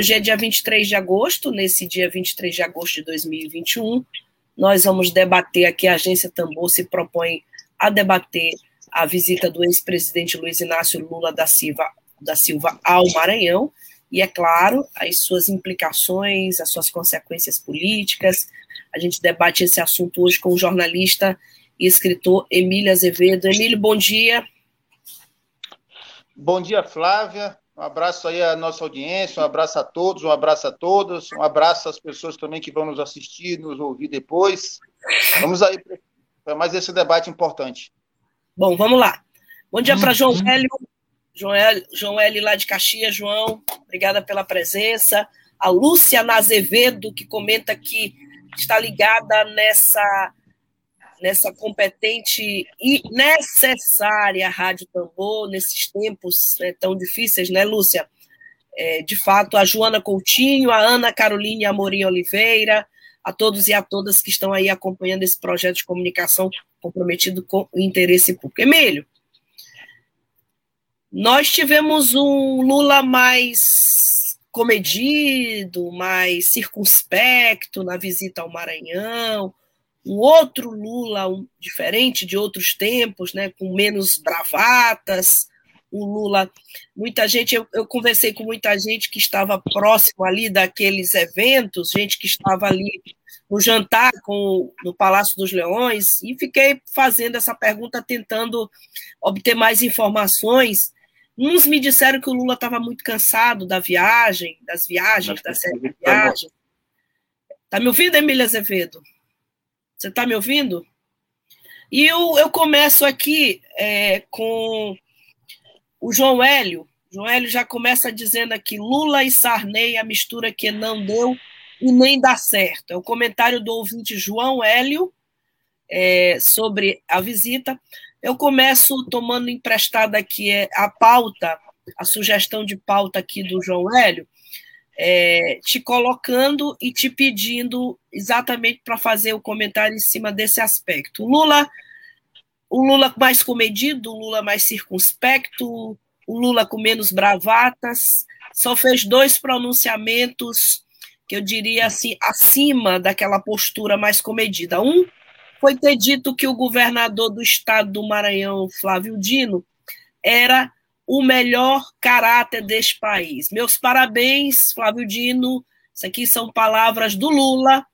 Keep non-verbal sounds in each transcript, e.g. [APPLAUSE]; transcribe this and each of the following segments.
Hoje é dia 23 de agosto, nesse dia 23 de agosto de 2021, nós vamos debater aqui, a Agência Tambor se propõe a debater a visita do ex-presidente Luiz Inácio Lula da Silva, da Silva ao Maranhão, e, é claro, as suas implicações, as suas consequências políticas. A gente debate esse assunto hoje com o jornalista e escritor Emílio Azevedo. Emílio, bom dia. Bom dia, Flávia. Um abraço aí à nossa audiência, um abraço a todos, um abraço a todas, um abraço às pessoas também que vão nos assistir, nos ouvir depois. Vamos aí para mais esse debate importante. Bom, vamos lá. Bom dia para João Hélio, João Hélio, João Hélio lá de Caxias, João, obrigada pela presença. A Lúcia Nazevedo, que comenta que está ligada nessa nessa competente e necessária Rádio Tambor, nesses tempos né, tão difíceis, né, Lúcia? É, de fato, a Joana Coutinho, a Ana Caroline Amorim Oliveira, a todos e a todas que estão aí acompanhando esse projeto de comunicação comprometido com o interesse público. Emílio, nós tivemos um Lula mais comedido, mais circunspecto na visita ao Maranhão, um outro Lula um, diferente de outros tempos, né, com menos bravatas, um Lula. Muita gente, eu, eu, conversei com muita gente que estava próximo ali daqueles eventos, gente que estava ali no jantar com, no Palácio dos Leões, e fiquei fazendo essa pergunta, tentando obter mais informações. Uns me disseram que o Lula estava muito cansado da viagem, das viagens, da série de. Tá me ouvindo, Emília Azevedo? Você está me ouvindo? E eu, eu começo aqui é, com o João Hélio. João Hélio já começa dizendo aqui: Lula e Sarney, a mistura que não deu e nem dá certo. É o comentário do ouvinte João Hélio é, sobre a visita. Eu começo tomando emprestada aqui é, a pauta, a sugestão de pauta aqui do João Hélio, é, te colocando e te pedindo exatamente para fazer o comentário em cima desse aspecto. Lula, o Lula mais comedido, o Lula mais circunspecto, o Lula com menos bravatas, só fez dois pronunciamentos que eu diria assim acima daquela postura mais comedida. Um foi ter dito que o governador do estado do Maranhão, Flávio Dino, era o melhor caráter deste país. Meus parabéns, Flávio Dino. Isso aqui são palavras do Lula.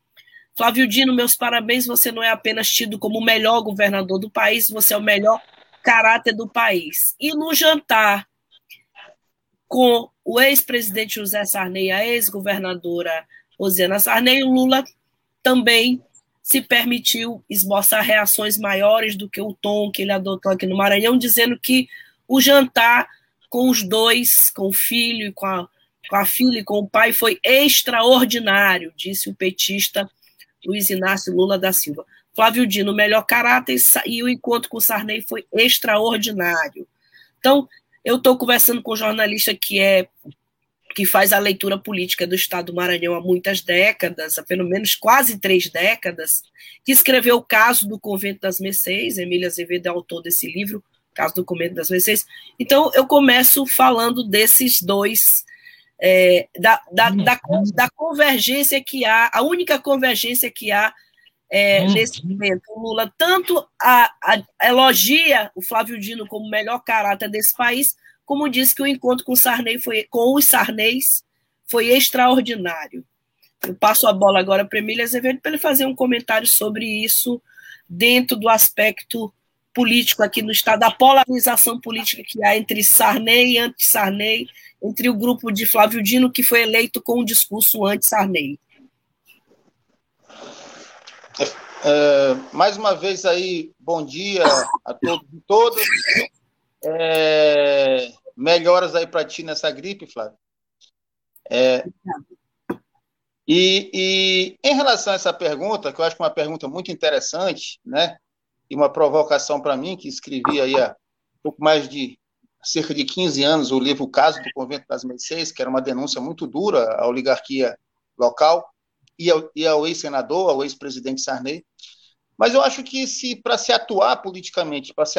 Flávio Dino, meus parabéns. Você não é apenas tido como o melhor governador do país, você é o melhor caráter do país. E no jantar com o ex-presidente José Sarney, a ex-governadora Rosiana Sarney, o Lula também se permitiu esboçar reações maiores do que o tom que ele adotou aqui no Maranhão, dizendo que o jantar com os dois, com o filho e com a, com a filha e com o pai, foi extraordinário, disse o petista Luiz Inácio Lula da Silva. Flávio Dino, melhor caráter, e o encontro com o Sarney foi extraordinário. Então, eu estou conversando com um jornalista que é que faz a leitura política do Estado do Maranhão há muitas décadas, há pelo menos quase três décadas, que escreveu o caso do Convento das Mercês, Emília Azevedo é autor desse livro, caso do Comento das Mercês. Então, eu começo falando desses dois, é, da, da, da, da, convergência que há, a única convergência que há é, uhum. nesse momento. O Lula tanto a, a, elogia o Flávio Dino como o melhor caráter desse país, como diz que o encontro com, Sarney foi, com os Sarneys foi extraordinário. Eu passo a bola agora para Emília Azevedo para ele fazer um comentário sobre isso dentro do aspecto político aqui no Estado, a polarização política que há entre Sarney e anti-Sarney, entre o grupo de Flávio Dino, que foi eleito com um discurso anti-Sarney. É, mais uma vez aí, bom dia a todos e todas. É, Melhoras aí para ti nessa gripe, Flávio. É, e, e, em relação a essa pergunta, que eu acho que é uma pergunta muito interessante, né? E uma provocação para mim, que escrevi aí há pouco mais de cerca de 15 anos o livro Caso do Convento das Mercês, que era uma denúncia muito dura à oligarquia local e ao, e ao ex-senador, ao ex-presidente Sarney. Mas eu acho que se para se atuar politicamente, para se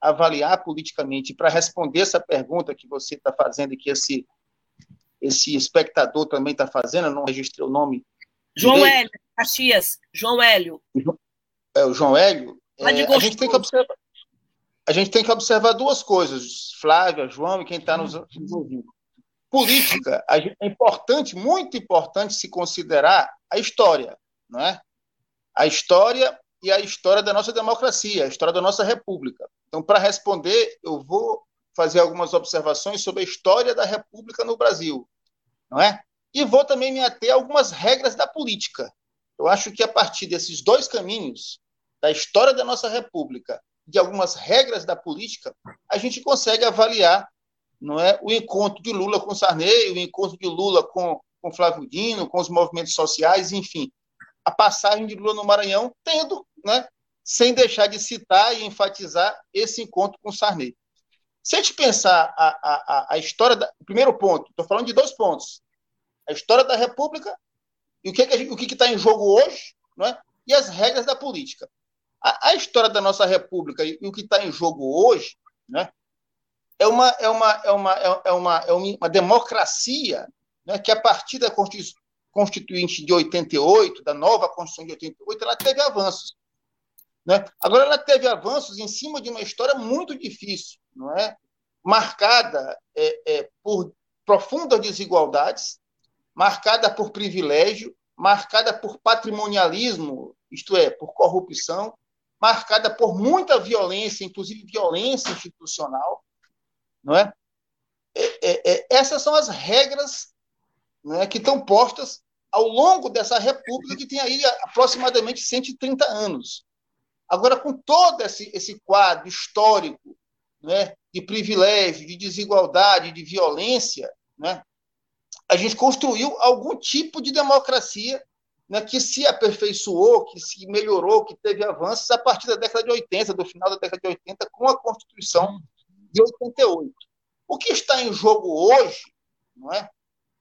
avaliar politicamente, para responder essa pergunta que você está fazendo e que esse esse espectador também está fazendo, eu não registrei o nome. João direito. Hélio, Caxias, João Hélio. É, o João Hélio. É, a, gente tem que observar, a gente tem que observar duas coisas, Flávia, João e quem está nos, nos ouvindo. Política, é importante, muito importante se considerar a história, não é? A história e a história da nossa democracia, a história da nossa república. Então, para responder, eu vou fazer algumas observações sobre a história da república no Brasil, não é? E vou também me ater a algumas regras da política. Eu acho que a partir desses dois caminhos, da história da nossa república, de algumas regras da política, a gente consegue avaliar não é, o encontro de Lula com Sarney, o encontro de Lula com, com Flávio Dino, com os movimentos sociais, enfim, a passagem de Lula no Maranhão, tendo, né, sem deixar de citar e enfatizar esse encontro com Sarney. Se a gente pensar a, a, a história, da, primeiro ponto, estou falando de dois pontos, a história da República e o que é o que está em jogo hoje, não é? e as regras da política. A, a história da nossa República e, e o que está em jogo hoje, né? é uma é uma é uma é uma, é uma democracia, né? que a partir da Constituinte de 88, da nova Constituição de 88, ela teve avanços. Né? Agora, ela teve avanços em cima de uma história muito difícil, não é? marcada é, é, por profundas desigualdades, marcada por privilégio, marcada por patrimonialismo, isto é, por corrupção, marcada por muita violência, inclusive violência institucional, não é? é, é, é essas são as regras é, que estão postas ao longo dessa república que tem aí aproximadamente 130 anos. Agora, com todo esse, esse quadro histórico né, de privilégio, de desigualdade, de violência, né, a gente construiu algum tipo de democracia né, que se aperfeiçoou, que se melhorou, que teve avanços a partir da década de 80, do final da década de 80, com a Constituição de 88. O que está em jogo hoje, não é,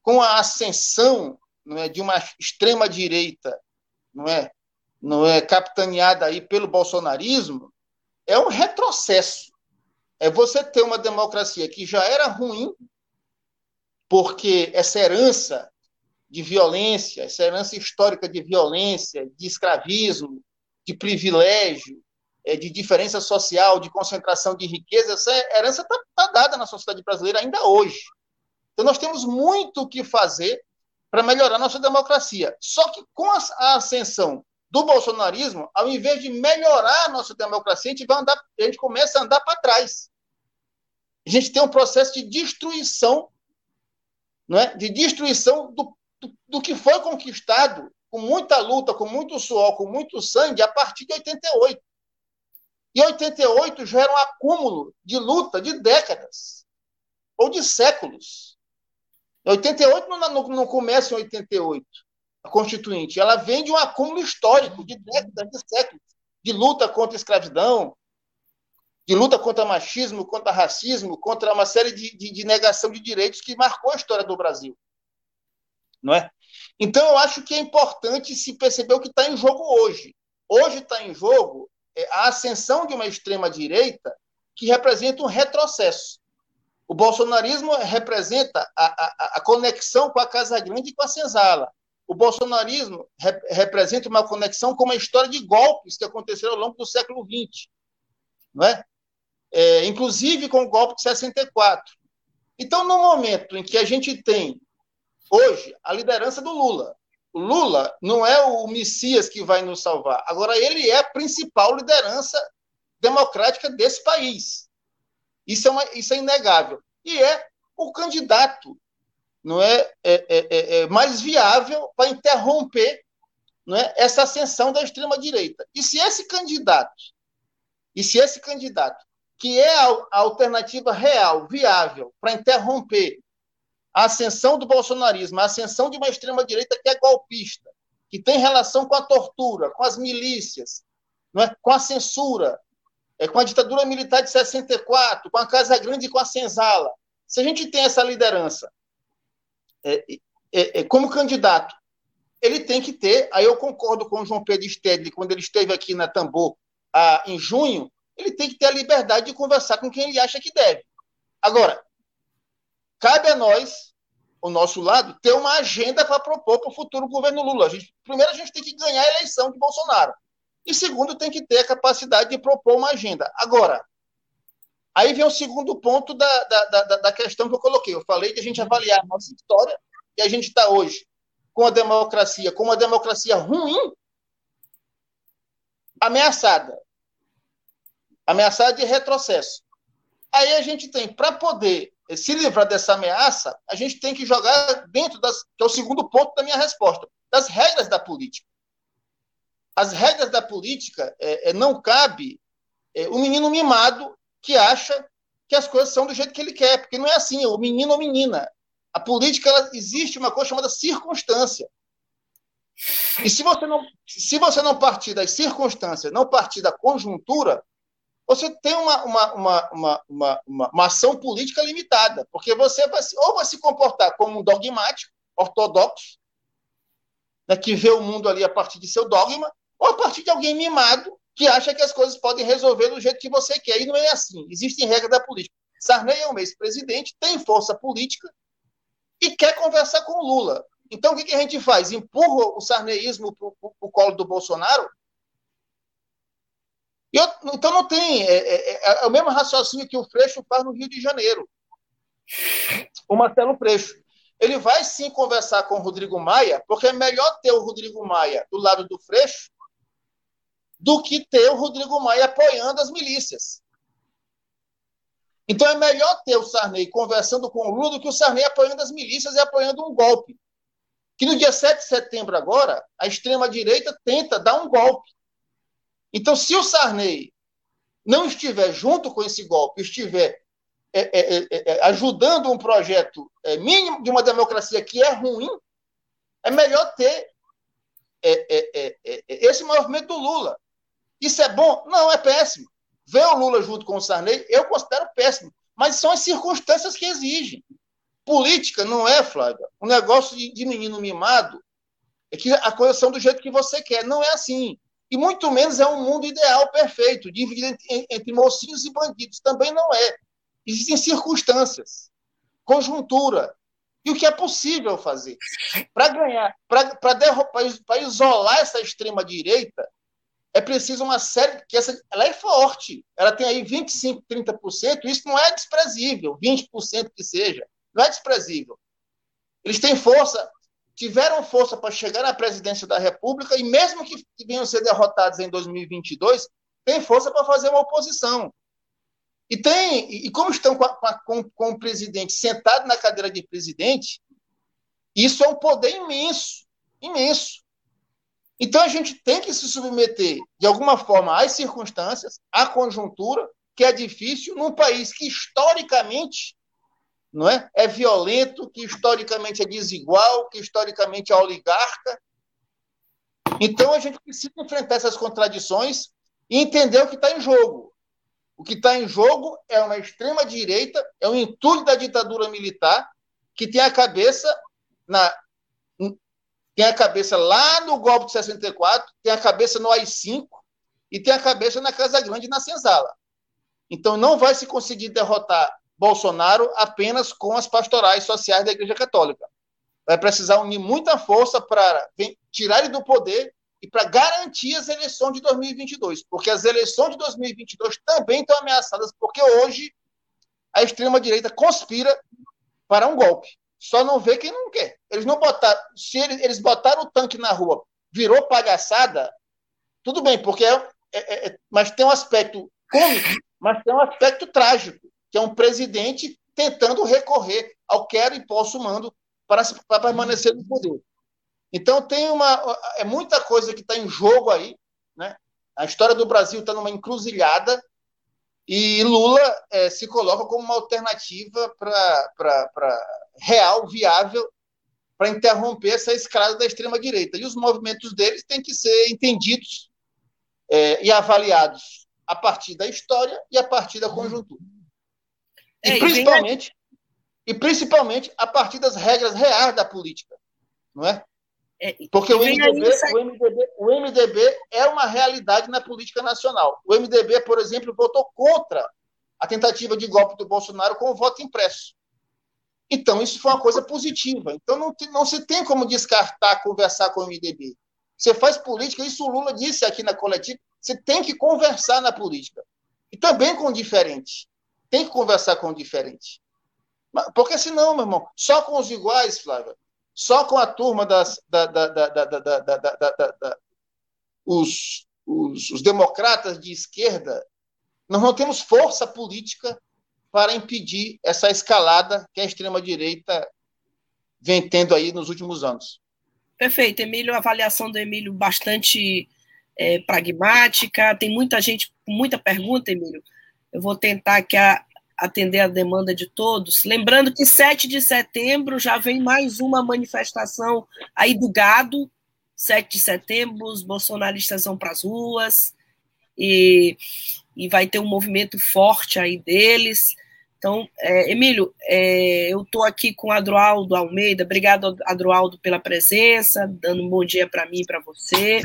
com a ascensão não é, de uma extrema-direita não é, não é capitaneada aí pelo bolsonarismo, é um retrocesso. É você ter uma democracia que já era ruim, porque essa herança de violência, essa herança histórica de violência, de escravismo, de privilégio, é, de diferença social, de concentração de riqueza, essa herança está tá dada na sociedade brasileira ainda hoje. Então, nós temos muito o que fazer para melhorar nossa democracia. Só que com a ascensão do bolsonarismo, ao invés de melhorar a nossa democracia, a gente, vai andar, a gente começa a andar para trás. A gente tem um processo de destruição, não é? de destruição do, do, que foi conquistado com muita luta, com muito suor, com muito sangue, a partir de 88. E 88 já era um acúmulo de luta de décadas, ou de séculos. 88 não, não, não começa em 88 a Constituinte, ela vem de um acúmulo histórico de décadas, de séculos, de luta contra a escravidão, de luta contra machismo, contra racismo, contra uma série de, de, de negação de direitos que marcou a história do Brasil. Não é? Então, eu acho que é importante se perceber o que está em jogo hoje. Hoje está em jogo é, a ascensão de uma extrema-direita que representa um retrocesso. O bolsonarismo representa a, a, a, conexão com a Casa Grande e com a Senzala o bolsonarismo rep representa uma conexão com uma história de golpes que aconteceram ao longo do século XX, não é? é inclusive com o golpe de 64. Então, no momento em que a gente tem, hoje, a liderança do Lula, o Lula não é o Messias que vai nos salvar, agora ele é a principal liderança democrática desse país. Isso é, uma, isso é inegável. E é o candidato não é, é, é, é, é mais viável para interromper não é, essa ascensão da extrema direita. E se esse candidato, e se esse candidato que é a alternativa real, viável, para interromper a ascensão do bolsonarismo, a ascensão de uma extrema-direita que é golpista, que tem relação com a tortura, com as milícias, não é? com a censura, é, com a ditadura militar de 64, com a Casa Grande e com a Senzala. Se a gente tem essa liderança é, é, é, como candidato, ele tem que ter, aí eu concordo com o João Pedro Stedley, quando ele esteve aqui na Tambor ah, em junho, ele tem que ter a liberdade de conversar com quem ele acha que deve. Agora, cabe a nós, o nosso lado, ter uma agenda para propor para o futuro governo Lula. A gente, primeiro, a gente tem que ganhar a eleição de Bolsonaro. E segundo, tem que ter a capacidade de propor uma agenda. Agora, aí vem o segundo ponto da, da, da, da questão que eu coloquei. Eu falei de a gente avaliar a nossa história e a gente está hoje com a democracia, com uma democracia ruim, ameaçada ameaçada de retrocesso. Aí a gente tem, para poder se livrar dessa ameaça, a gente tem que jogar dentro das, que é o segundo ponto da minha resposta, das regras da política. As regras da política é, é, não cabe é, o menino mimado que acha que as coisas são do jeito que ele quer, porque não é assim, o menino ou menina. A política ela, existe uma coisa chamada circunstância. E se você não, se você não partir das circunstâncias, não partir da conjuntura, você tem uma, uma, uma, uma, uma, ação política limitada, porque você vai, ou vai se comportar como um dogmático, ortodoxo, né, que vê o mundo ali a partir de seu dogma, ou a partir de alguém mimado que acha que as coisas podem resolver do jeito que você quer. E não é assim. Existem regras da política. Sarney é um ex-presidente, tem força política e quer conversar com Lula. Então, o que, que a gente faz? Empurra o sarneísmo para o colo do Bolsonaro eu, então não tem. É, é, é, é, o mesmo raciocínio que o Freixo faz no Rio de Janeiro. O Marcelo Freixo. Ele vai sim conversar com o Rodrigo Maia, porque é melhor ter o Rodrigo Maia do lado do Freixo do que ter o Rodrigo Maia apoiando as milícias. Então é melhor ter o Sarney conversando com o Lula do que o Sarney apoiando as milícias e apoiando um golpe. Que no dia 7 de setembro agora, a extrema-direita tenta dar um golpe. Então, se o Sarney não estiver junto com esse golpe, estiver é, é, é, é, ajudando um projeto é, mínimo de uma democracia que é ruim, é melhor ter é, esse movimento do Lula. Isso é bom? Não, é péssimo. Ver o Lula junto com o Sarney, eu considero péssimo. Mas são as circunstâncias que exigem. Política não é, Flávia, um negócio de, de menino mimado, é que a coisa são do jeito que você quer. Não é assim. E muito menos é um mundo ideal perfeito, dividido entre, mocinhos e bandidos. Também não é. Existem circunstâncias, conjuntura, e o que é possível fazer. Para ganhar, para isolar essa extrema-direita, é preciso uma série, que essa, ela é forte, ela tem aí 25%, 30%, isso não é desprezível, 20% que seja, não é desprezível. Eles têm força tiveram força para chegar na presidência da República e, mesmo que venham ser derrotados em 2022, têm força para fazer uma oposição. E tem e como estão com, a, com, com o presidente sentado na cadeira de presidente, isso é um poder imenso, imenso. Então a gente tem que se submeter, de alguma forma, às circunstâncias, à conjuntura, que é difícil, num país que historicamente não é? É violento, que historicamente é desigual, que historicamente é oligarca. Então a gente precisa enfrentar essas contradições e entender o que está em jogo. O que está em jogo é uma extrema direita, é um entulho da ditadura militar que tem a cabeça na tem a cabeça lá no golpe de 64, tem a cabeça no AI-5 e tem a cabeça na Casa Grande na Senzala. Então não vai se conseguir derrotar Bolsonaro apenas com as pastorais sociais da Igreja Católica. Vai precisar unir muita força para tirar ele do poder e para garantir as eleições de 2022, porque as eleições de 2022 também estão ameaçadas, porque hoje a extrema-direita conspira para um golpe. Só não vê quem não quer. Eles não botaram. Se eles, eles botaram o tanque na rua, virou palhaçada, tudo bem, porque é, é, é, mas tem um aspecto cômico, mas tem um aspecto trágico que é um presidente tentando recorrer ao quero e posso mando para, para permanecer no poder. Então tem uma é muita coisa que está em jogo aí, né? A história do Brasil está numa encruzilhada E Lula é, se coloca como uma alternativa para real, viável, para interromper essa escalada da extrema-direita. E os movimentos deles têm que ser entendidos é, e avaliados a partir da história e a partir da conjuntura. E, é, principalmente, e principalmente a partir das regras reais da política. Não é? É, Porque o MDB, o, MDB, o MDB é uma realidade na política nacional. O MDB, por exemplo, votou contra a tentativa de golpe do Bolsonaro com o voto impresso. Então, isso foi uma coisa positiva. Então, não, não se tem como descartar conversar com o MDB. Você faz política, isso o Lula disse aqui na coletiva, você tem que conversar na política. E também com o diferente. Tem que conversar com o diferente. Porque senão, meu irmão, só com os iguais, Flávia, só com a turma das. Da, da, da, os, os, os democratas de esquerda, nós não temos força política para impedir essa escalada que a extrema-direita vem tendo aí nos últimos anos. Perfeito, Emílio, a avaliação do Emílio bastante é, pragmática, tem muita gente, muita pergunta, Emílio. Eu vou tentar aqui a, atender a demanda de todos. Lembrando que 7 de setembro já vem mais uma manifestação aí do gado. 7 de setembro, os bolsonaristas vão para as ruas e, e vai ter um movimento forte aí deles. Então, é, Emílio, é, eu estou aqui com o Adroaldo Almeida. Obrigado, Adroaldo, pela presença, dando um bom dia para mim e para você.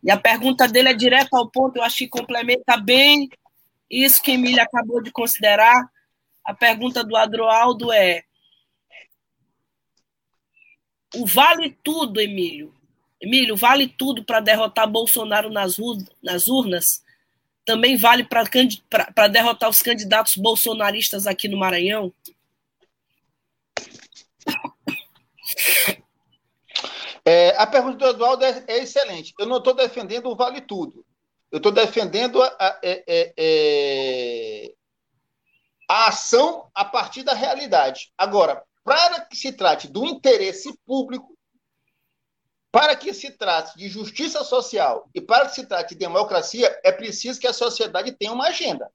E a pergunta dele é direta ao ponto, eu acho que complementa bem isso que Emília acabou de considerar. A pergunta do Adroaldo é: o vale tudo, Emílio? Emílio, vale tudo para derrotar Bolsonaro nas, nas urnas? Também vale para derrotar os candidatos bolsonaristas aqui no Maranhão? É, a pergunta do Eduardo é, é excelente. Eu não estou defendendo o vale tudo. Eu estou defendendo a, a, é, é, é, a, ação a partir da realidade. Agora, para que se trate do interesse público, para que se trate de justiça social e para que se trate de democracia, é preciso que a sociedade tenha uma agenda.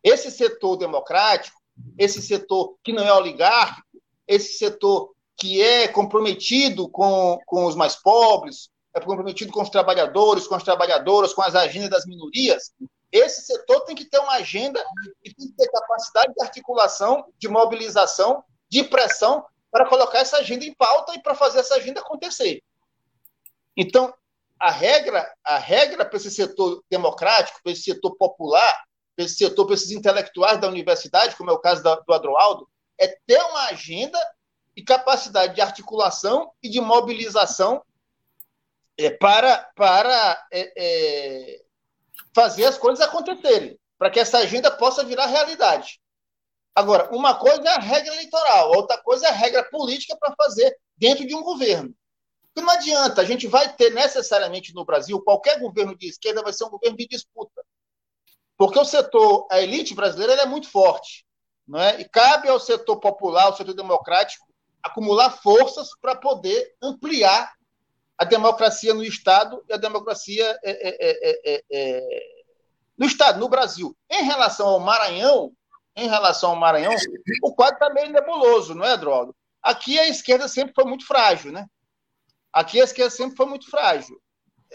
Esse setor democrático, esse setor que não é oligárquico, esse setor que é comprometido com, com os mais pobres, é comprometido com os trabalhadores, com as trabalhadoras, com as agendas das minorias, esse setor tem que ter uma agenda e tem que ter capacidade de articulação, de mobilização, de pressão para colocar essa agenda em pauta e para fazer essa agenda acontecer. Então, a regra, a regra para esse setor democrático, para esse setor popular, para esse setor, para esses intelectuais da universidade, como é o caso do Adroaldo, é ter uma agenda e capacidade de articulação e de mobilização é, para, para é, é, fazer as coisas acontecerem, para que essa agenda possa virar realidade. Agora, uma coisa é a regra eleitoral, outra coisa é a regra política para fazer dentro de um governo. Porque não adianta, a gente vai ter necessariamente no Brasil, qualquer governo de esquerda vai ser um governo de disputa. Porque o setor, a elite brasileira é muito forte. Não é? E cabe ao setor popular, ao setor democrático, acumular forças para poder ampliar a democracia no Estado e a democracia é é, é, é, é, no Estado, no Brasil. Em relação ao Maranhão, em relação ao Maranhão, o quadro está meio nebuloso, não é, Drogo? Aqui a esquerda sempre foi muito frágil, né? Aqui a esquerda sempre foi muito frágil.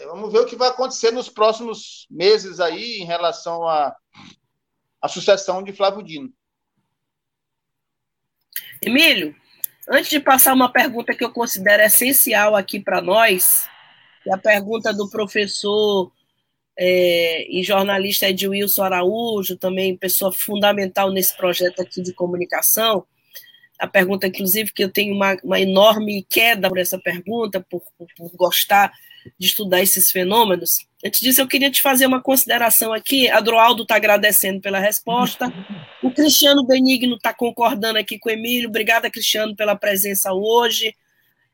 Vamos ver o que vai acontecer nos próximos meses aí em relação à, à sucessão de Flávio Dino. Emílio, Antes de passar uma pergunta que eu considero essencial aqui para nós, é a pergunta do professor é, e jornalista Edwilson Araújo, também pessoa fundamental nesse projeto aqui de comunicação. A pergunta, inclusive, que eu tenho uma, uma enorme queda por essa pergunta, por, por, por gostar de estudar esses fenômenos. Antes disso, eu queria te fazer uma consideração aqui. Adroaldo está agradecendo pela resposta. O Cristiano Benigno está concordando aqui com o Emílio. Obrigada, Cristiano, pela presença hoje.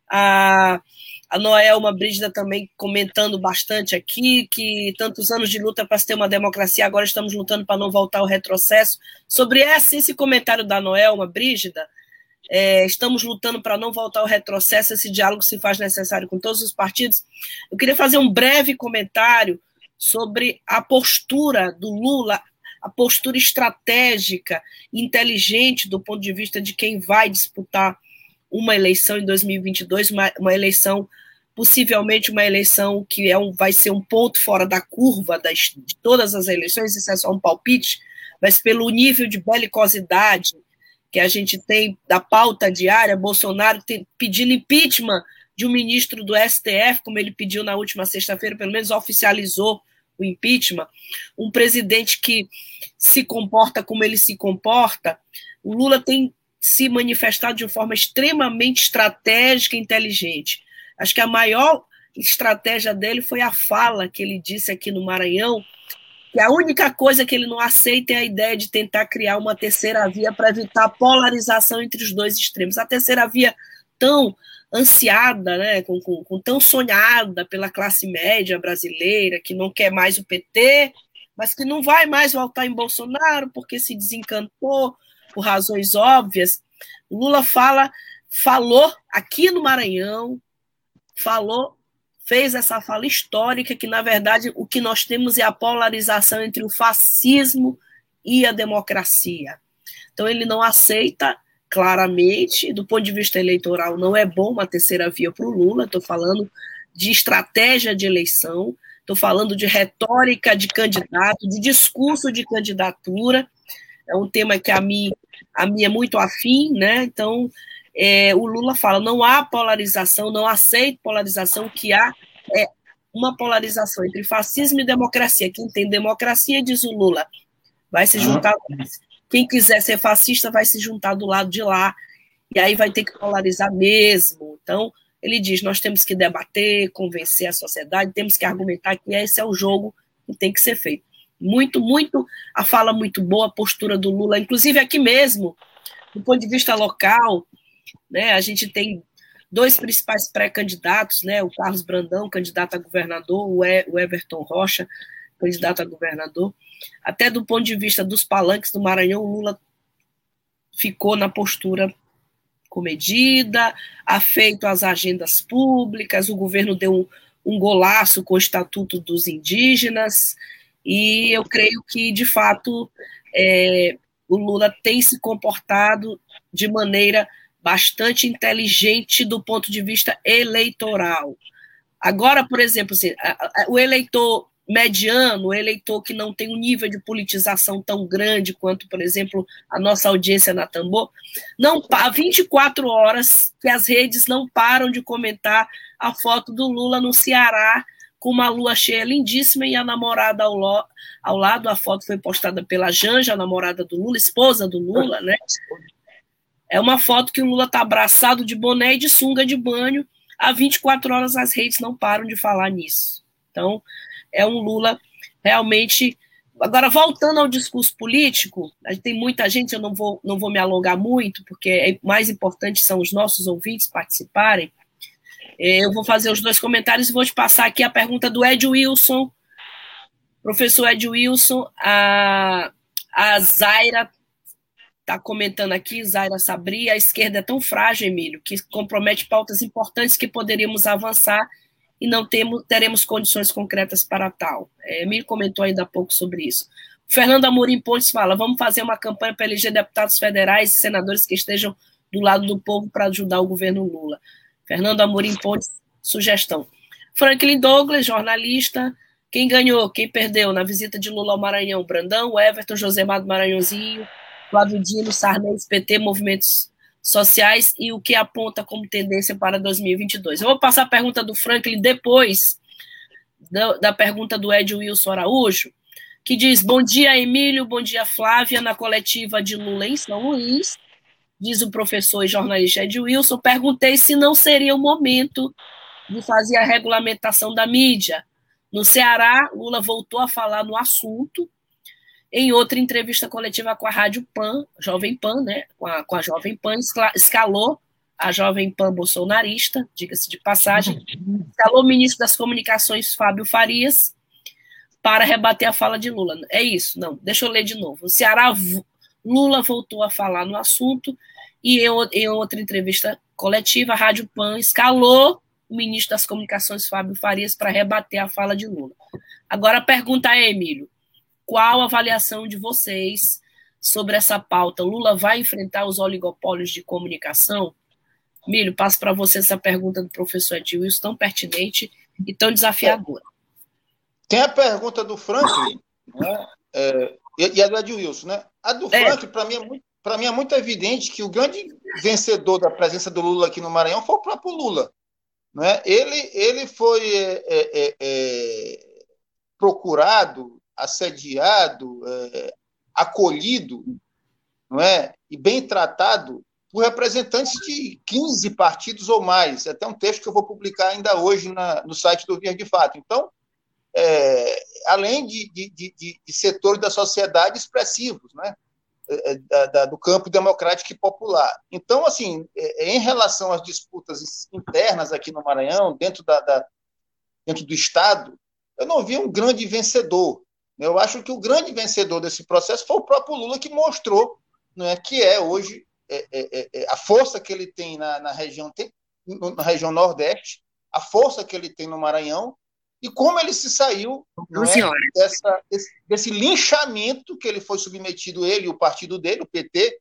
A, a Noelma Brígida também comentando bastante aqui, que tantos anos de luta para se ter uma democracia, agora estamos lutando para não voltar ao retrocesso. Sobre esse, esse comentário da Noelma Brígida, é, estamos lutando para não voltar ao retrocesso, esse diálogo se faz necessário com todos os partidos. Eu queria fazer um breve comentário sobre a postura do Lula a postura estratégica, inteligente do ponto de vista de quem vai disputar uma eleição em 2022, uma, uma eleição possivelmente uma eleição que é um, vai ser um ponto fora da curva das, de todas as eleições, isso é só um palpite, mas pelo nível de belicosidade que a gente tem da pauta diária, Bolsonaro tem, pedindo impeachment de um ministro do STF, como ele pediu na última sexta-feira, pelo menos oficializou o impeachment, um presidente que se comporta como ele se comporta, o Lula tem se manifestado de forma extremamente estratégica e inteligente. Acho que a maior estratégia dele foi a fala que ele disse aqui no Maranhão, que a única coisa que ele não aceita é a ideia de tentar criar uma terceira via para evitar a polarização entre os dois extremos. A terceira via tão ansiada, né, com, com, com, tão sonhada pela classe média brasileira, que não quer mais o PT, mas que não vai mais voltar em Bolsonaro porque se desencantou por razões óbvias. Lula fala, falou aqui no Maranhão, falou, fez essa fala histórica que, na verdade, o que nós temos é a polarização entre o fascismo e a democracia. Então, ele não aceita claramente, do ponto de vista eleitoral, não é bom uma terceira via para o Lula, estou falando de estratégia de eleição, estou falando de retórica de candidato, de discurso de candidatura, é um tema que a mim, a mim é muito afim, né? Então, é, o Lula fala: não há polarização, não aceito polarização, o que há é uma polarização entre fascismo e democracia. Quem tem democracia, diz o Lula, vai se juntar. Quem quiser ser fascista vai se juntar do lado de lá, e aí vai ter que polarizar mesmo. Então, ele diz: nós temos que debater, convencer a sociedade, temos que argumentar que esse é o jogo que tem que ser feito. Muito, muito, a fala muito boa, a postura do Lula, inclusive aqui mesmo, do ponto de vista local, né? A gente tem dois principais pré-candidatos, né? O Carlos Brandão, candidato a governador, o Everton Rocha, candidato a governador. Até do ponto de vista dos palanques do Maranhão, o Lula ficou na postura comedida, afeito às agendas públicas, o governo deu um, um golaço com o Estatuto dos Indígenas, e eu creio que, de fato, é, o Lula tem se comportado de maneira bastante inteligente do ponto de vista eleitoral. Agora, por exemplo, assim, o eleitor mediano, o eleitor que não tem um nível de politização tão grande quanto, por exemplo, a nossa audiência na Tambor, não há 24 horas que as redes não param de comentar a foto do Lula no Ceará com uma lua cheia lindíssima e a namorada ao, lo, ao lado. A foto foi postada pela Janja, a namorada do Lula, esposa do Lula, né? É uma foto que o Lula está abraçado de boné e de sunga de banho. Há 24 horas as redes não param de falar nisso. Então, é um Lula realmente. Agora, voltando ao discurso político, tem muita gente, eu não vou, não vou me alongar muito, porque é mais importante são os nossos ouvintes participarem. É, eu vou fazer os dois comentários e vou te passar aqui a pergunta do Ed Wilson. Professor Ed Wilson, a, a Zaira está comentando aqui, Zaira Sabri, a esquerda é tão frágil, Emílio, que compromete pautas importantes que poderíamos avançar e não temos, teremos condições concretas para tal. É, Emílio comentou ainda há pouco sobre isso. Fernando Amorim Pontes fala: vamos fazer uma campanha para eleger deputados federais e senadores que estejam do lado do povo para ajudar o governo Lula. Fernando Amorim Pontes, sugestão. Franklin Douglas, jornalista. Quem ganhou, quem perdeu na visita de Lula ao Maranhão? Brandão, Everton, Josemar do Maranhãozinho, Flávio Dino, Sarney, PT, movimentos sociais e o que aponta como tendência para 2022. Eu vou passar a pergunta do Franklin depois da, da pergunta do Ed Wilson Araújo, que diz: Bom dia, Emílio, bom dia, Flávia, na coletiva de Lula em São Luís. Diz o professor e jornalista Ed Wilson. Perguntei se não seria o momento de fazer a regulamentação da mídia. No Ceará, Lula voltou a falar no assunto, em outra entrevista coletiva com a Rádio Pan, Jovem Pan, né, com a, com a Jovem Pan, escalou a Jovem Pan bolsonarista, diga-se de passagem, escalou o ministro das Comunicações, Fábio Farias, para rebater a fala de Lula. É isso, não, deixa eu ler de novo. O Ceará, Lula voltou a falar no assunto, e em, em outra entrevista coletiva, a Rádio Pan escalou o ministro das Comunicações, Fábio Farias, para rebater a fala de Lula. Agora a pergunta é, Emílio, qual a avaliação de vocês sobre essa pauta? Lula vai enfrentar os oligopólios de comunicação? Milho, passo para você essa pergunta do professor Edilson, tão pertinente e tão desafiadora. Tem a pergunta do Franklin, né? É, e a do Edilson, né? A do é. Franklin, para mim, é muito, para mim é muito evidente que o grande vencedor da presença do Lula aqui no Maranhão foi o próprio Lula. Né? Ele, ele foi é, é, é procurado, assediado, é, acolhido não é? e bem tratado por representantes de 15 partidos ou mais. É até um texto que eu vou publicar ainda hoje na, no site do Via de Fato. Então, é, além de, de, de, de, setores da sociedade expressivos, né? Da, da, do campo democrático e popular. Então, assim, é, em relação às disputas internas aqui no Maranhão, dentro, da, da, dentro do Estado, eu não vi um grande vencedor. Eu acho que o grande vencedor desse processo foi o próprio Lula, que mostrou é, que é hoje é, é, é, é, a força que ele tem na, na, região, na região Nordeste, a força que ele tem no Maranhão e como ele se saiu é, dessa, desse, desse, linchamento que ele foi submetido, ele e o partido dele, o PT,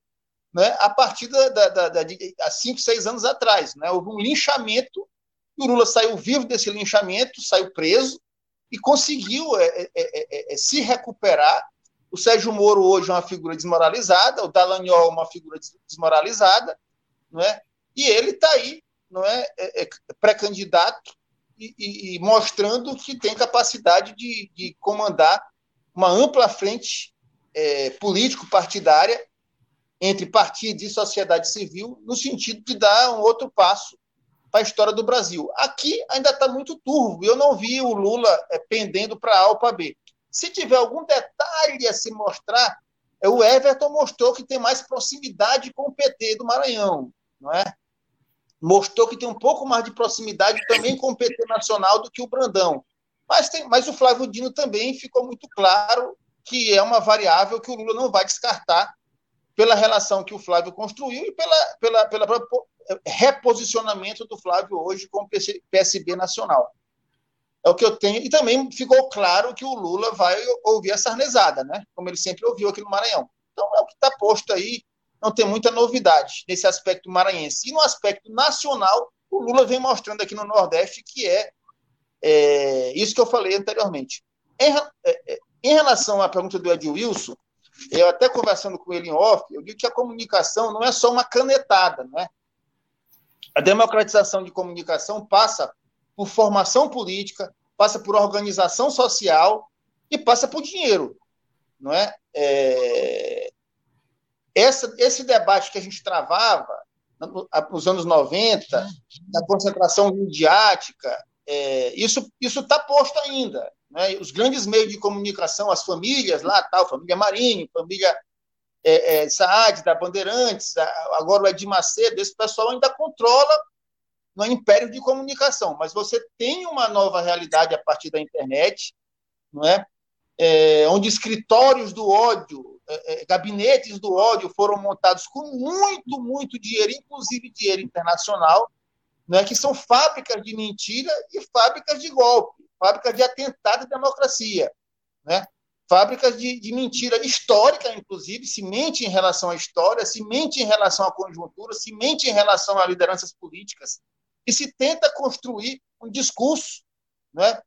né, a partir da, da, da, da de, há cinco, seis anos atrás. Né, houve um linchamento, e o Lula saiu vivo desse linchamento, saiu preso e conseguiu é, é, é, é se recuperar. O Sérgio Moro hoje é uma figura desmoralizada, o Dallagnol é uma figura desmoralizada, não é? e ele está aí, não é, é pré-candidato e, e, mostrando que tem capacidade de, de comandar uma ampla frente é, político-partidária entre partidos e sociedade civil, no sentido de dar um outro passo para a história do Brasil. Aqui ainda está muito turvo, eu não vi o Lula é, pendendo para A ou para B. Se tiver algum detalhe a se mostrar, é, o Everton mostrou que tem mais proximidade com o PT do Maranhão, não é? mostrou que tem um pouco mais de proximidade também com o PT Nacional do que o Brandão. Mas, tem, mas o Flávio Dino também ficou muito claro que é uma variável que o Lula não vai descartar pela relação que o Flávio construiu e pela, pela, pela, pela reposicionamento do Flávio hoje com o PSB Nacional. É o que eu tenho. E também ficou claro que o Lula vai ouvir a sarnezada, né? como ele sempre ouviu aqui no Maranhão. Então é o que está posto aí não tem muita novidade nesse aspecto maranhense. E no aspecto nacional, o Lula vem mostrando aqui no Nordeste que é, é isso que eu falei anteriormente. Em, é, é, em, relação à pergunta do Ed Wilson, eu até conversando com ele em off, eu digo que a comunicação não é só uma canetada, né? A democratização de comunicação passa por formação política, passa por organização social e passa por dinheiro, não é? é essa, esse debate que a gente travava nos anos 90, da concentração midiática, é, isso está posto ainda. Né? Os grandes meios de comunicação, as famílias lá, tal, família Marinho, família é, é, Saad, da Bandeirantes, agora o Edir Macedo, esse pessoal ainda controla no império de comunicação, mas você tem uma nova realidade a partir da internet, não é? é onde escritórios do ódio é, é, gabinetes do ódio foram montados com muito, muito dinheiro, inclusive dinheiro internacional, né, que são fábricas de mentira e fábricas de golpe, fábricas de atentado à democracia. Né? Fábricas de, de mentira histórica, inclusive, se mente em relação à história, se mente em relação à conjuntura, se mente em relação a lideranças políticas, e se tenta construir um discurso, né?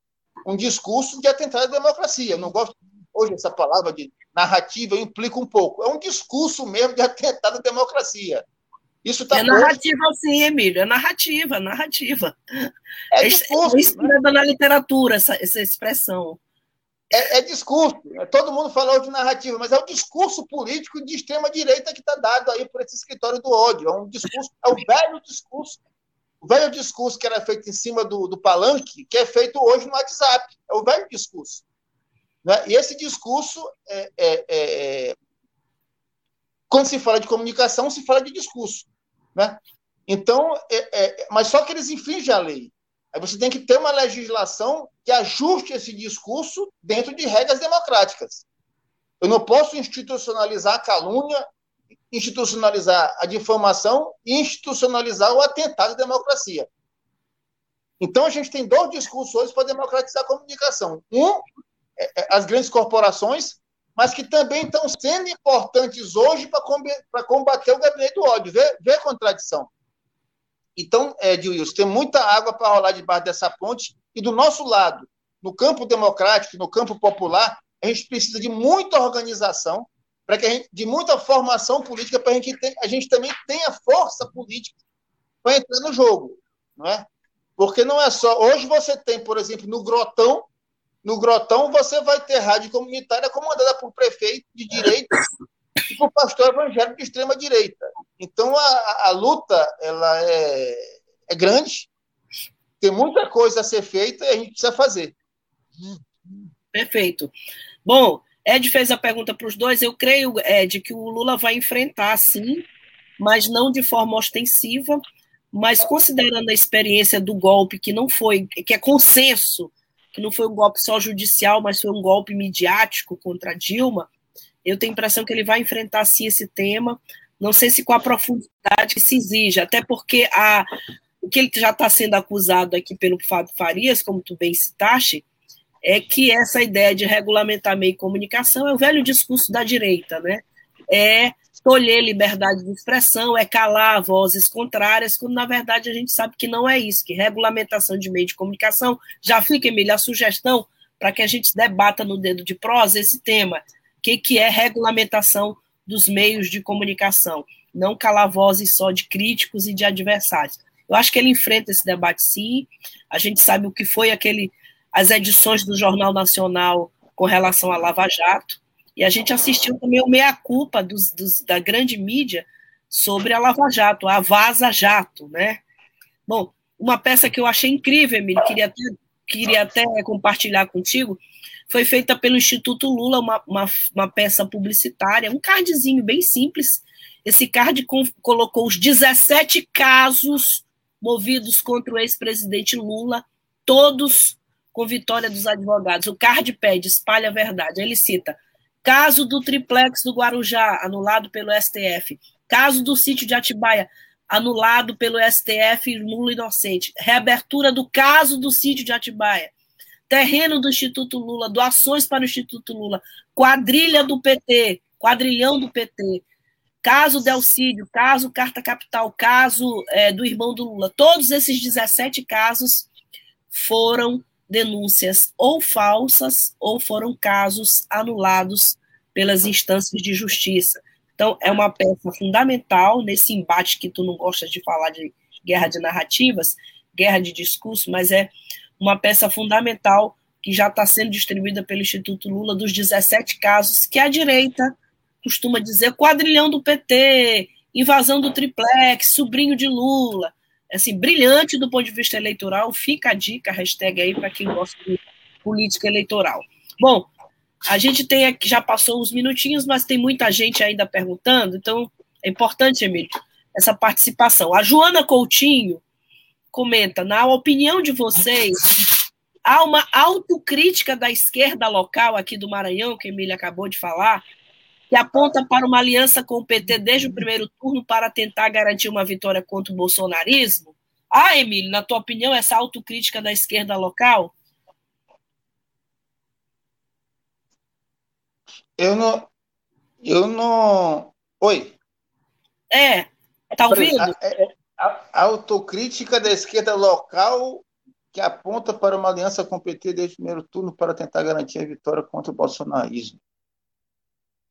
um discurso de atentado à democracia. Eu não gosto hoje essa palavra de narrativa implica um pouco. É um discurso mesmo de atentado à democracia. Isso tá é narrativa, posto... sim, Emílio. É narrativa, narrativa. É, é discurso. É inspirada né? na literatura, essa, essa expressão. É, é, discurso. Todo mundo falou de narrativa, mas é o discurso político de extrema-direita que está dado aí por esse escritório do ódio. É um discurso, é o velho discurso. O velho discurso que era feito em cima do, do palanque, que é feito hoje no WhatsApp. É o velho discurso. Né? E esse discurso, é, é, é, quando se fala de comunicação, se fala de discurso. Né? Então, é, é, mas só que eles infringem a lei. Aí você tem que ter uma legislação que ajuste esse discurso dentro de regras democráticas. Eu não posso institucionalizar a calúnia, institucionalizar a difamação e institucionalizar o atentado à democracia. Então, a gente tem dois discursos hoje para democratizar a comunicação. Um é, é, as grandes corporações mas que também estão sendo importantes hoje para combater o gabinete do ódio. Vê, vê a contradição. Então, é, Wilson, tem muita água para rolar debaixo dessa ponte, e do nosso lado, no campo democrático, no campo popular, a gente precisa de muita organização, para que a gente, de muita formação política, para que a gente também tenha força política para entrar no jogo, não é? Porque não é só. Hoje você tem, por exemplo, no Grotão, no Grotão você vai ter rádio comunitária comandada por prefeito de direita e por pastor evangélico de extrema direita. Então a, a luta ela é, é grande, tem muita coisa a ser feita e a gente precisa fazer. Perfeito. Bom, Ed fez a pergunta para os dois. Eu creio, Ed, que o Lula vai enfrentar, sim, mas não de forma ostensiva, mas considerando a experiência do golpe, que não foi, que é consenso, que não foi um golpe só judicial, mas foi um golpe midiático contra Dilma, eu tenho a impressão que ele vai enfrentar sim esse tema. Não sei se com a profundidade que se exige, até porque a, o que ele já está sendo acusado aqui pelo Fábio Farias, como tu bem citaste, é que essa ideia de regulamentar meio de comunicação é o velho discurso da direita, né? É tolher liberdade de expressão, é calar vozes contrárias, quando na verdade a gente sabe que não é isso, que regulamentação de meio de comunicação, já fica, Emília, a sugestão para que a gente debata no dedo de prosa esse tema, que, que é regulamentação dos meios de comunicação, não calar vozes só de críticos e de adversários. Eu acho que ele enfrenta esse debate sim, a gente sabe o que foi aquele as edições do Jornal Nacional com relação à Lava Jato, e a gente assistiu também o meia-culpa da grande mídia sobre a Lava Jato, a Vaza Jato, né? Bom, uma peça que eu achei incrível, Emílio, queria até, queria até compartilhar contigo, foi feita pelo Instituto Lula, uma, uma, uma peça publicitária, um cardzinho bem simples. Esse card com, colocou os 17 casos movidos contra o ex-presidente Lula, todos com vitória dos advogados. O card pede, espalha a verdade. Ele cita Caso do triplex do Guarujá, anulado pelo STF. Caso do sítio de Atibaia, anulado pelo STF, nulo inocente. Reabertura do caso do sítio de Atibaia. Terreno do Instituto Lula, doações para o Instituto Lula. Quadrilha do PT, quadrilhão do PT. Caso Delcídio, caso Carta Capital, caso é, do irmão do Lula. Todos esses 17 casos foram denúncias ou falsas ou foram casos anulados pelas instâncias de justiça. Então, é uma peça fundamental nesse embate que tu não gostas de falar de guerra de narrativas, guerra de discurso, mas é uma peça fundamental que já está sendo distribuída pelo Instituto Lula dos 17 casos que a direita costuma dizer quadrilhão do PT, invasão do triplex, sobrinho de Lula assim, brilhante do ponto de vista eleitoral. Fica a dica, hashtag aí para quem gosta de política eleitoral. Bom, a gente tem aqui, já passou uns minutinhos, mas tem muita gente ainda perguntando, então é importante, Emílio, essa participação. A Joana Coutinho comenta: na opinião de vocês, há uma autocrítica da esquerda local aqui do Maranhão, que a Emília acabou de falar, que aponta para uma aliança com o PT desde o primeiro turno para tentar garantir uma vitória contra o bolsonarismo? Ah, Emílio, na tua opinião, essa autocrítica da esquerda local? Eu não. Eu não. Oi. É, tá ouvindo? É, é, a, autocrítica da esquerda local que aponta para uma aliança com o PT desde o primeiro turno para tentar garantir a vitória contra o bolsonarismo.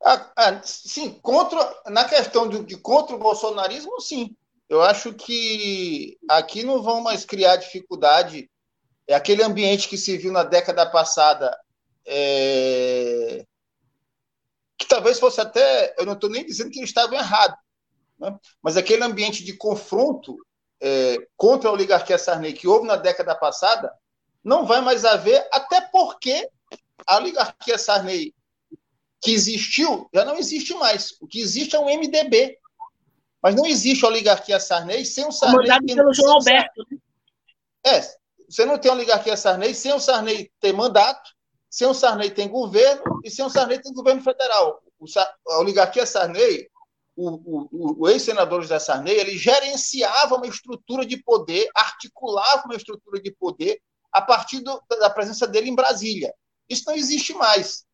Ah, ah, sim, contra, na questão de, de contra o bolsonarismo, sim. Eu acho que aqui não vão mais criar dificuldade. É aquele ambiente que se viu na década passada, é... que talvez fosse até. Eu não estou nem dizendo que eles estavam errados, né? mas aquele ambiente de confronto é, contra a oligarquia Sarney que houve na década passada, não vai mais haver, até porque a oligarquia Sarney que existiu já não existe mais. O que existe é um MDB. Mas não existe oligarquia Sarney sem o Sarney. Comandado pelo João Alberto. Né? É, você não tem oligarquia Sarney sem o Sarney ter mandato, sem o Sarney tem governo e sem o Sarney tem governo federal. A oligarquia Sarney, o, o, o ex-senador José Sarney, ele gerenciava uma estrutura de poder, articulava uma estrutura de poder a partir do, da presença dele em Brasília. Isso não existe mais.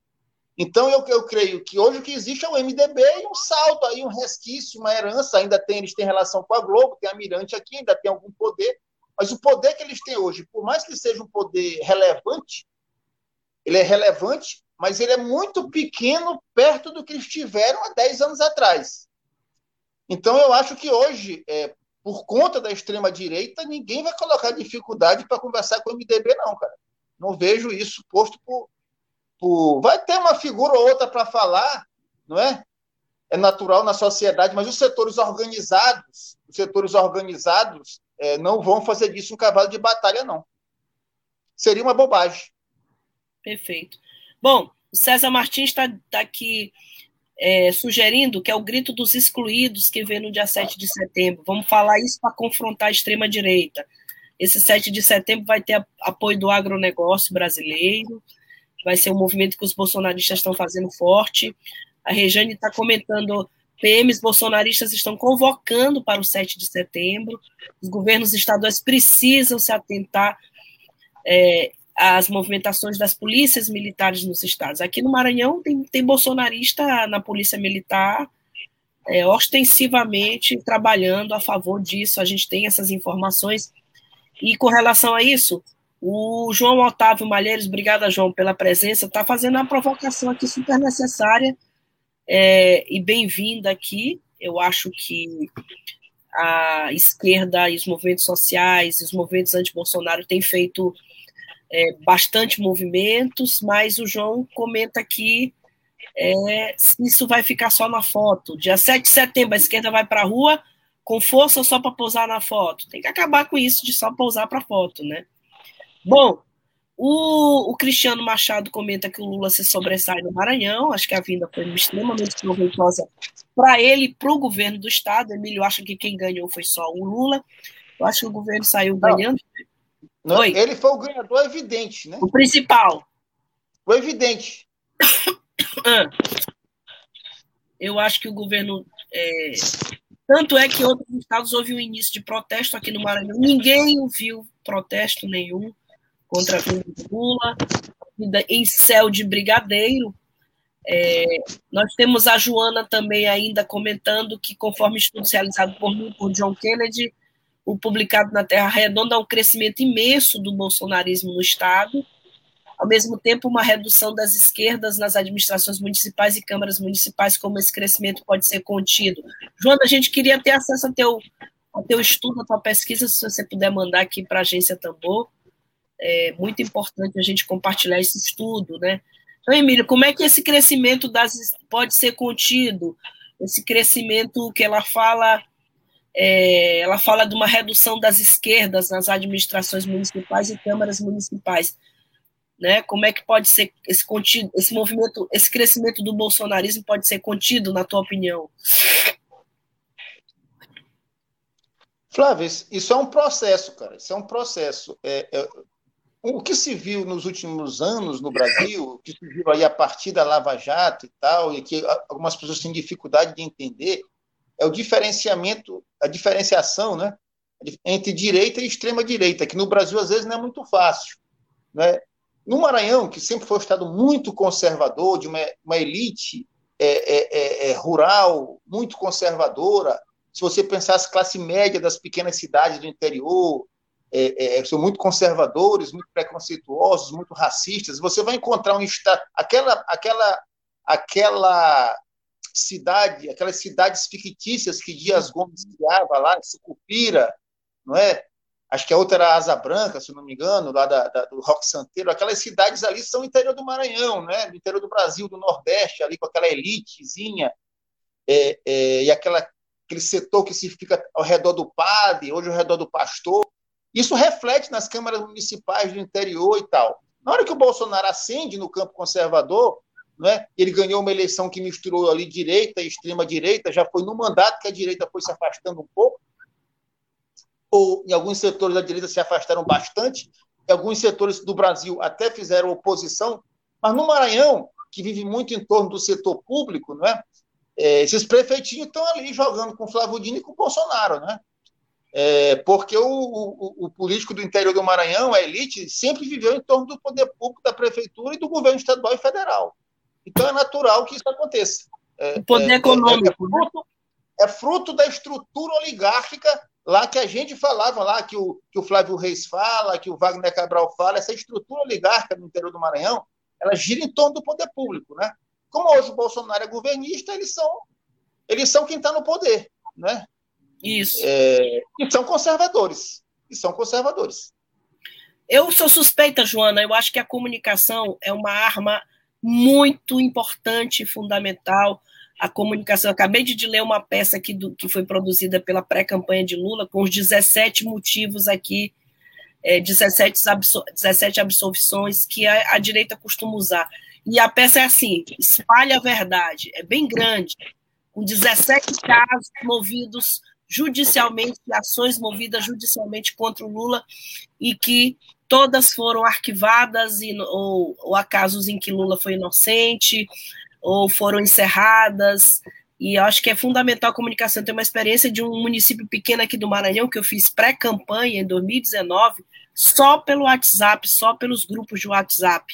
Então, eu, eu creio que hoje o que existe é o MDB e um salto aí, um resquício, uma herança. Ainda tem, eles têm relação com a Globo, tem a Mirante aqui, ainda tem algum poder. Mas o poder que eles têm hoje, por mais que seja um poder relevante, ele é relevante, mas ele é muito pequeno perto do que eles tiveram há 10 anos atrás. Então, eu acho que hoje, é, por conta da extrema-direita, ninguém vai colocar dificuldade para conversar com o MDB, não, cara. Não vejo isso posto por, por. Vai ter uma figura ou outra para falar, não é? É natural na sociedade, mas os setores organizados, os setores organizados é, não vão fazer disso um cavalo de batalha, não. Seria uma bobagem. Perfeito. Bom, o César Martins está tá aqui é, sugerindo que é o grito dos excluídos que vem no dia 7 de setembro. Vamos falar isso para confrontar a extrema-direita. Esse 7 de setembro vai ter apoio do agronegócio brasileiro, vai ser um movimento que os bolsonaristas estão fazendo forte. A Rejane está comentando: PMs bolsonaristas estão convocando para o 7 de setembro. Os governos estaduais precisam se atentar é, as movimentações das polícias militares nos estados. Aqui no Maranhão tem, tem bolsonarista na polícia militar é, ostensivamente trabalhando a favor disso. A gente tem essas informações. E com relação a isso, o João Otávio Malheiros, obrigada, João, pela presença, está fazendo uma provocação aqui super necessária é, e bem-vinda aqui. Eu acho que a esquerda e os movimentos sociais, os movimentos anti-Bolsonaro têm feito é, bastante movimentos, mas o João comenta que é, isso vai ficar só na foto. Dia 7 de setembro, a esquerda vai para a rua com força só para pousar na foto. Tem que acabar com isso de só pousar para foto, né? Bom, o, o, Cristiano Machado comenta que o Lula se sobressai no Maranhão. Acho que a vinda foi extremamente proveitosa para ele e para o governo do Estado. Emílio acha que quem ganhou foi só o Lula. Eu acho que o governo saiu ganhando. Não, ele foi o ganhador evidente, né? O principal. O evidente. [COUGHS] Ah. Eu acho que o governo. É... Tanto é que outros estados houve um início de protesto aqui no Maranhão. Ninguém ouviu protesto nenhum contra a Lula, em céu de brigadeiro. É, nós temos a Joana também ainda comentando que, conforme estudo realizado por mim, por John Kennedy, o publicado na Terra Redonda, há um crescimento imenso do bolsonarismo no Estado, ao mesmo tempo uma redução das esquerdas nas administrações municipais e câmaras municipais, como esse crescimento pode ser contido. Joana, a gente queria ter acesso ao teu, ao teu estudo, à tua pesquisa, se você puder mandar aqui para a Agência Tambor, é muito importante a gente compartilhar esse estudo, né? Então, Emília, como é que esse crescimento das, pode ser contido? Esse crescimento que ela fala é, ela fala de uma redução das esquerdas nas administrações municipais e câmaras municipais. Né? Como é que pode ser esse contido, esse movimento, esse crescimento do bolsonarismo pode ser contido, na tua opinião? Flávio, isso é um processo, cara. Isso é um processo. É, é, o que se viu nos últimos anos no Brasil, o que se viu aí a partir da Lava Jato e tal, e que algumas pessoas têm dificuldade de entender, é o diferenciamento, a diferenciação né, entre direita e extrema direita, que no Brasil às vezes não é muito fácil. Né? No Maranhão, que sempre foi um estado muito conservador, de uma, uma elite é, é, é, é rural, muito conservadora, se você pensar as classe média das pequenas cidades do interior, é, é, são muito conservadores, muito preconceituosos, muito racistas, você vai encontrar um estado, aquela, aquela, aquela cidade, aquelas cidades fictícias que Dias Gomes criava lá, Sucupira, não é? Acho que a outra era Asa Branca, se não me engano, lá da, da, do Roque Santeiro. Aquelas cidades ali são interior do Maranhão, né? Do interior do Brasil, do Nordeste, ali com aquela elitezinha é, é, e aquela, aquele setor que se fica ao redor do padre, hoje ao redor do pastor. Isso reflete nas câmaras municipais do interior e tal. Na hora que o Bolsonaro ascende no campo conservador, é? Ele ganhou uma eleição que misturou ali direita e extrema direita, já foi no mandato que a direita foi se afastando um pouco, ou em alguns setores da direita se afastaram bastante, em alguns setores do Brasil até fizeram oposição, mas no Maranhão, que vive muito em torno do setor público, não é? é esses prefeitinhos estão ali jogando com Flávio Dino e com Bolsonaro, né? É, porque o, o, o, político do interior do Maranhão, a elite, sempre viveu em torno do poder público, da prefeitura e do governo estadual e federal. Então é natural que isso aconteça. É, o poder é, econômico. É, é, fruto, é, fruto, da estrutura oligárquica lá que a gente falava lá, que o, que o Flávio Reis fala, que o Wagner Cabral fala, essa estrutura oligárquica no interior do Maranhão, ela gira em torno do poder público, né? Como hoje o Bolsonaro é governista, eles são, eles são quem está no poder, né? Isso. É, e são conservadores. E são conservadores. Eu sou suspeita, Joana. Eu acho que a comunicação é uma arma muito importante e fundamental. A comunicação. Acabei de ler uma peça aqui do, que foi produzida pela pré-campanha de Lula, com os 17 motivos aqui, é, 17, absol 17 absolvições que a, a direita costuma usar. E a peça é assim: espalha a verdade. É bem grande, com 17 casos movidos judicialmente, ações movidas judicialmente contra o Lula e que todas foram arquivadas e, ou, ou há casos em que Lula foi inocente ou foram encerradas. E acho que é fundamental a comunicação. Tem uma experiência de um município pequeno aqui do Maranhão que eu fiz pré-campanha em 2019, só pelo WhatsApp, só pelos grupos de WhatsApp,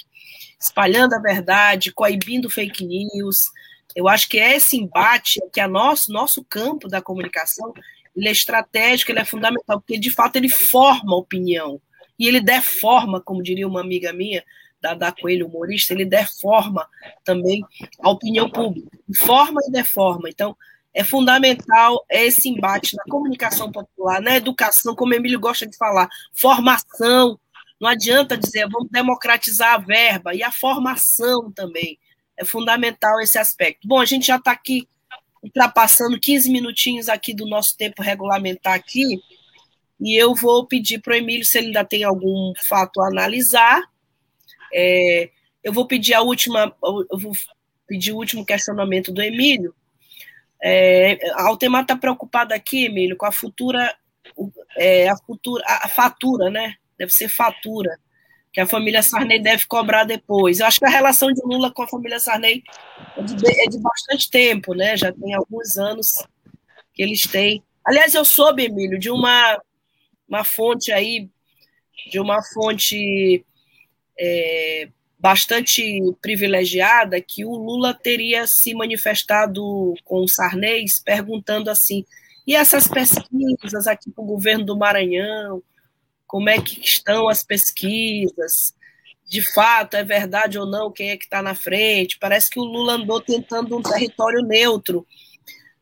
espalhando a verdade, coibindo fake news, eu acho que é esse embate que é nosso, nosso campo da comunicação, ele é estratégico, ele é fundamental, porque de fato ele forma opinião. E ele deforma, como diria uma amiga minha, da, da Coelho, humorista, ele deforma também a opinião pública. Forma e deforma. Então, é fundamental esse embate na comunicação popular, na educação, como Emílio gosta de falar, formação. Não adianta dizer vamos democratizar a verba, e a formação também. É fundamental esse aspecto. Bom, a gente já está aqui ultrapassando 15 minutinhos aqui do nosso tempo regulamentar aqui, e eu vou pedir para o Emílio se ele ainda tem algum fato a analisar. É, eu vou pedir a última, eu vou pedir o último questionamento do Emílio. É, a Altemar está preocupada aqui, Emílio, com a futura, é, a futura, a fatura, né? Deve ser fatura que a família Sarney deve cobrar depois. Eu acho que a relação de Lula com a família Sarney é de, é de bastante tempo, né? Já tem alguns anos que eles têm. Aliás, eu soube, Emílio, de uma, uma fonte aí, de uma fonte é, bastante privilegiada, que o Lula teria se manifestado com o Sarney, perguntando assim: e essas pesquisas aqui para o governo do Maranhão? como é que estão as pesquisas, de fato é verdade ou não quem é que está na frente. Parece que o Lula andou tentando um território neutro,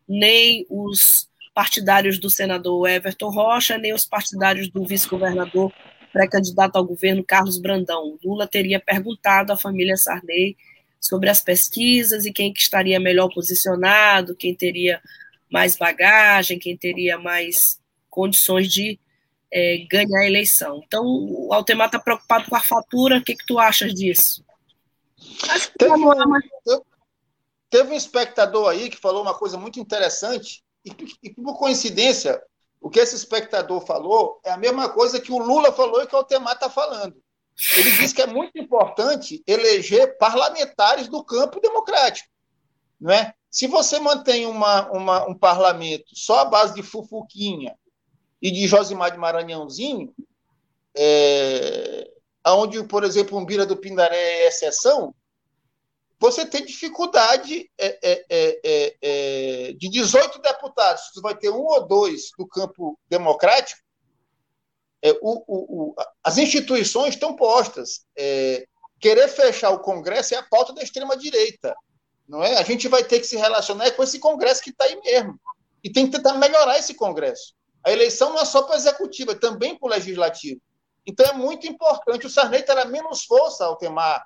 nem os partidários do senador Everton Rocha, nem os partidários do vice-governador pré-candidato ao governo Carlos Brandão. Lula teria perguntado à família Sarney sobre as pesquisas e quem que estaria melhor posicionado, quem teria mais bagagem, quem teria mais condições de é, ganhar a eleição. Então, o Altemar está preocupado com a fatura. O que, que tu achas disso? Acho que teve, um, teve um espectador aí que falou uma coisa muito interessante, e, por coincidência, o que esse espectador falou é a mesma coisa que o Lula falou e que o Altemar está falando. Ele disse que é muito importante eleger parlamentares do campo democrático. Não é? Se você mantém uma, uma, um parlamento só à base de fufuquinha, e de Josimar de Maranhãozinho, é, onde, por exemplo, Umbira do Pindaré é exceção, você tem dificuldade é, é, é, é de 18 deputados, você vai ter um ou dois do campo democrático, é, o, o, o, as instituições estão postas. querer fechar o Congresso é a pauta da extrema-direita. não é? A gente vai ter que se relacionar com esse Congresso que está aí mesmo. E tem que tentar melhorar esse Congresso. A eleição não é só para a executiva, é também para o legislativo. Então é muito importante. O Sarney terá menos força ao temar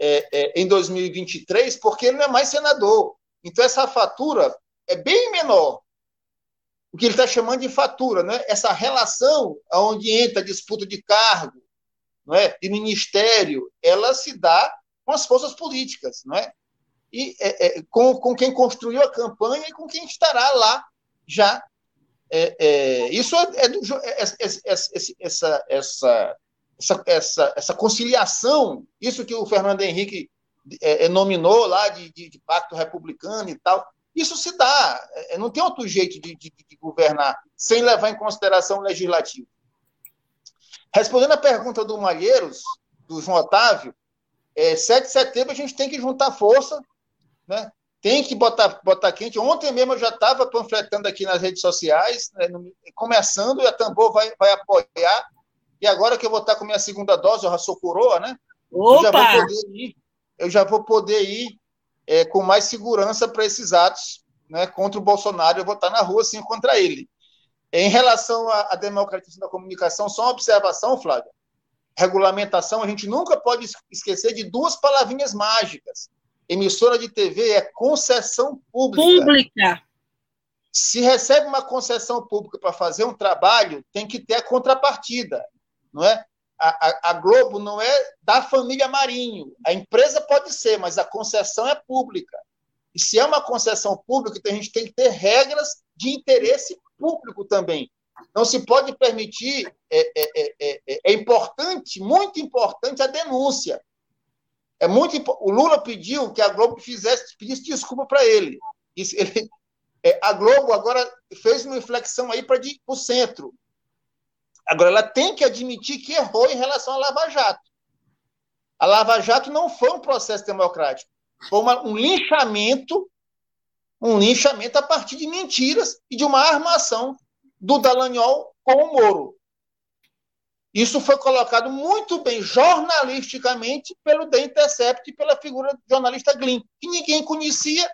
é, é, em 2023, porque ele não é mais senador. Então essa fatura é bem menor. O que ele está chamando de fatura, né? essa relação onde entra a disputa de cargo, não é? de ministério, ela se dá com as forças políticas, não é? E é, é, com, com quem construiu a campanha e com quem estará lá já é, é, isso é, é do, é, essa, essa, essa, essa, essa conciliação, isso que o Fernando Henrique nominou lá de, de, de, pacto republicano e tal, isso se dá, não tem outro jeito de, de, governar sem levar em consideração o legislativo. Respondendo à pergunta do Malheiros, do João Otávio, é, 7 de setembro a gente tem que juntar força, né? tem que botar, botar quente. Ontem mesmo eu já estava panfletando aqui nas redes sociais, né, começando, a Tambor vai, vai apoiar. E agora que eu vou estar com minha segunda dose, eu já sou coroa, né? Opa! Eu já vou poder ir, eu já vou poder ir é, com mais segurança para esses atos né, contra o Bolsonaro. Eu vou estar na rua, sim, contra ele. Em relação à, à democratização da comunicação, só uma observação, Flávia. Regulamentação, a gente nunca pode esquecer de duas palavrinhas mágicas Emissora de TV é concessão pública. Pública. Se recebe uma concessão pública para fazer um trabalho, tem que ter a contrapartida, não é? A, a, a, Globo não é da família Marinho. A empresa pode ser, mas a concessão é pública. E se é uma concessão pública, então a gente tem que ter regras de interesse público também. Não se pode permitir, é, é, é, é, é importante, muito importante a denúncia. É muito O Lula pediu que a Globo fizesse, pedisse desculpa para ele. Isso, ele é, a Globo agora fez uma inflexão aí para o centro. Agora, ela tem que admitir que errou em relação à Lava Jato. A Lava Jato não foi um processo democrático. Foi uma, um linchamento, um linchamento a partir de mentiras e de uma armação do Dallagnol com o Moro. Isso foi colocado muito bem jornalisticamente pelo The Intercept e pela figura do jornalista Glyn, que ninguém conhecia,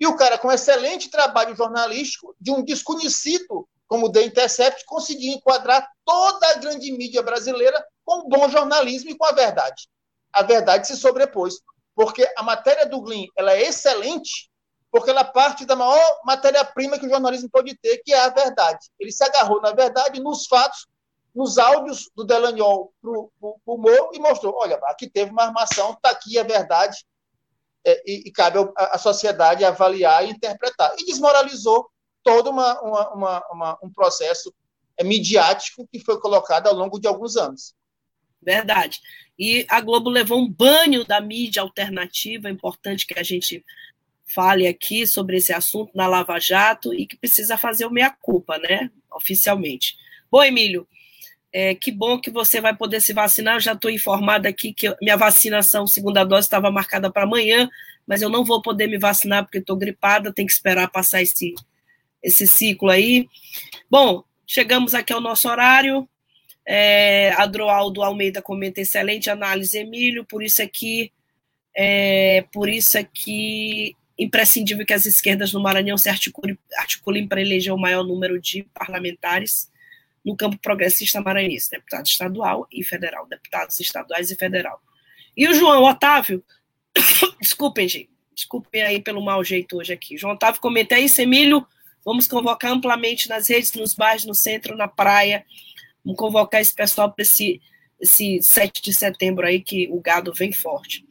e o cara, com excelente trabalho jornalístico, de um desconhecido como o The Intercept, conseguia enquadrar toda a grande mídia brasileira com bom jornalismo e com a verdade. A verdade se sobrepôs, porque a matéria do Glyn ela é excelente, porque ela parte da maior matéria-prima que o jornalismo pode ter, que é a verdade. Ele se agarrou na verdade, nos fatos, nos áudios do Delaniol para o Moro e mostrou: olha, aqui teve uma armação, está aqui a verdade, é, e, e, cabe à sociedade avaliar e interpretar. E desmoralizou todo uma, uma, uma, um processo é, midiático que foi colocado ao longo de alguns anos. Verdade. E a Globo levou um banho da mídia alternativa, é importante que a gente fale aqui sobre esse assunto na Lava Jato e que precisa fazer o meia-culpa, né, oficialmente. Bom, Emílio, é, que bom que você vai poder se vacinar. Eu já estou informada aqui que minha vacinação, segunda dose, estava marcada para amanhã, mas eu não vou poder me vacinar porque estou gripada, tem que esperar passar esse, esse ciclo aí. Bom, chegamos aqui ao nosso horário. É, Adroaldo Almeida comenta excelente análise, Emílio, por isso aqui, é, por isso aqui imprescindível que as esquerdas no Maranhão se articulem, articulem para eleger o maior número de parlamentares no campo progressista maranhense, deputado estadual e federal, deputados estaduais e federal. E o João Otávio, [COUGHS] desculpem, gente, desculpem aí pelo mau jeito hoje aqui. João Otávio comenta isso, Emílio, vamos convocar amplamente nas redes, nos bairros, no centro, na praia, vamos convocar esse pessoal para esse, esse 7 de setembro aí, que o gado vem forte.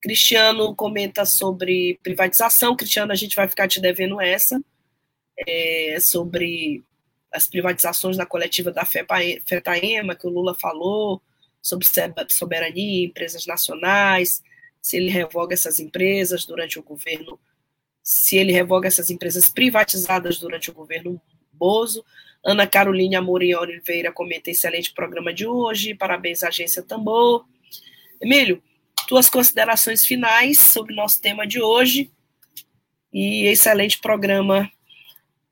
Cristiano comenta sobre privatização. Cristiano, a gente vai ficar te devendo essa. É, sobre as privatizações na coletiva da FETAEMA, que o Lula falou, sobre soberania, empresas nacionais, se ele revoga essas empresas durante o governo, se ele revoga essas empresas privatizadas durante o governo Bozo. Ana Caroline Amorim Oliveira comenta excelente programa de hoje, parabéns à agência Tambor. Emílio, tuas considerações finais sobre o nosso tema de hoje e excelente programa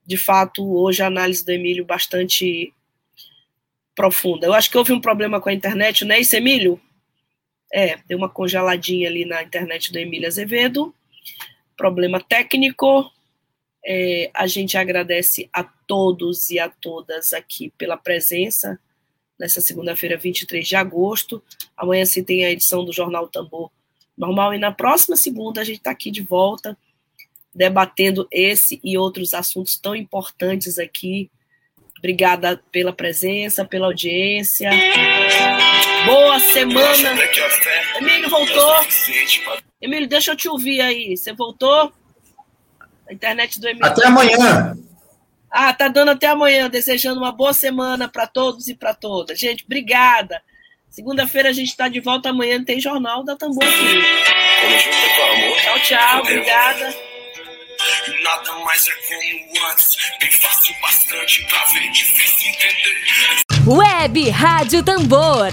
de fato, hoje a análise do Emílio bastante profunda. Eu acho que houve um problema com a internet, não é isso, Emílio? É, deu uma congeladinha ali na internet do Emílio Azevedo. Problema técnico. É, a gente agradece a todos e a todas aqui pela presença nessa segunda-feira, 23 de agosto. Amanhã se tem a edição do Jornal Tambor normal e na próxima segunda a gente está aqui de volta debatendo esse e outros assuntos tão importantes aqui. Obrigada pela presença, pela audiência. Boa semana. Emílio voltou. Emílio, deixa eu te ouvir aí. Você voltou? A internet do Emílio. Até amanhã. Ah, tá dando até amanhã. Desejando uma boa semana para todos e para todas. Gente, obrigada. Segunda-feira a gente está de volta. Amanhã tem Jornal da Tambor aqui. Tchau, tchau. Obrigada. Nada mais é como antes, bem fácil bastante pra ver, difícil entender. Web Rádio Tambor.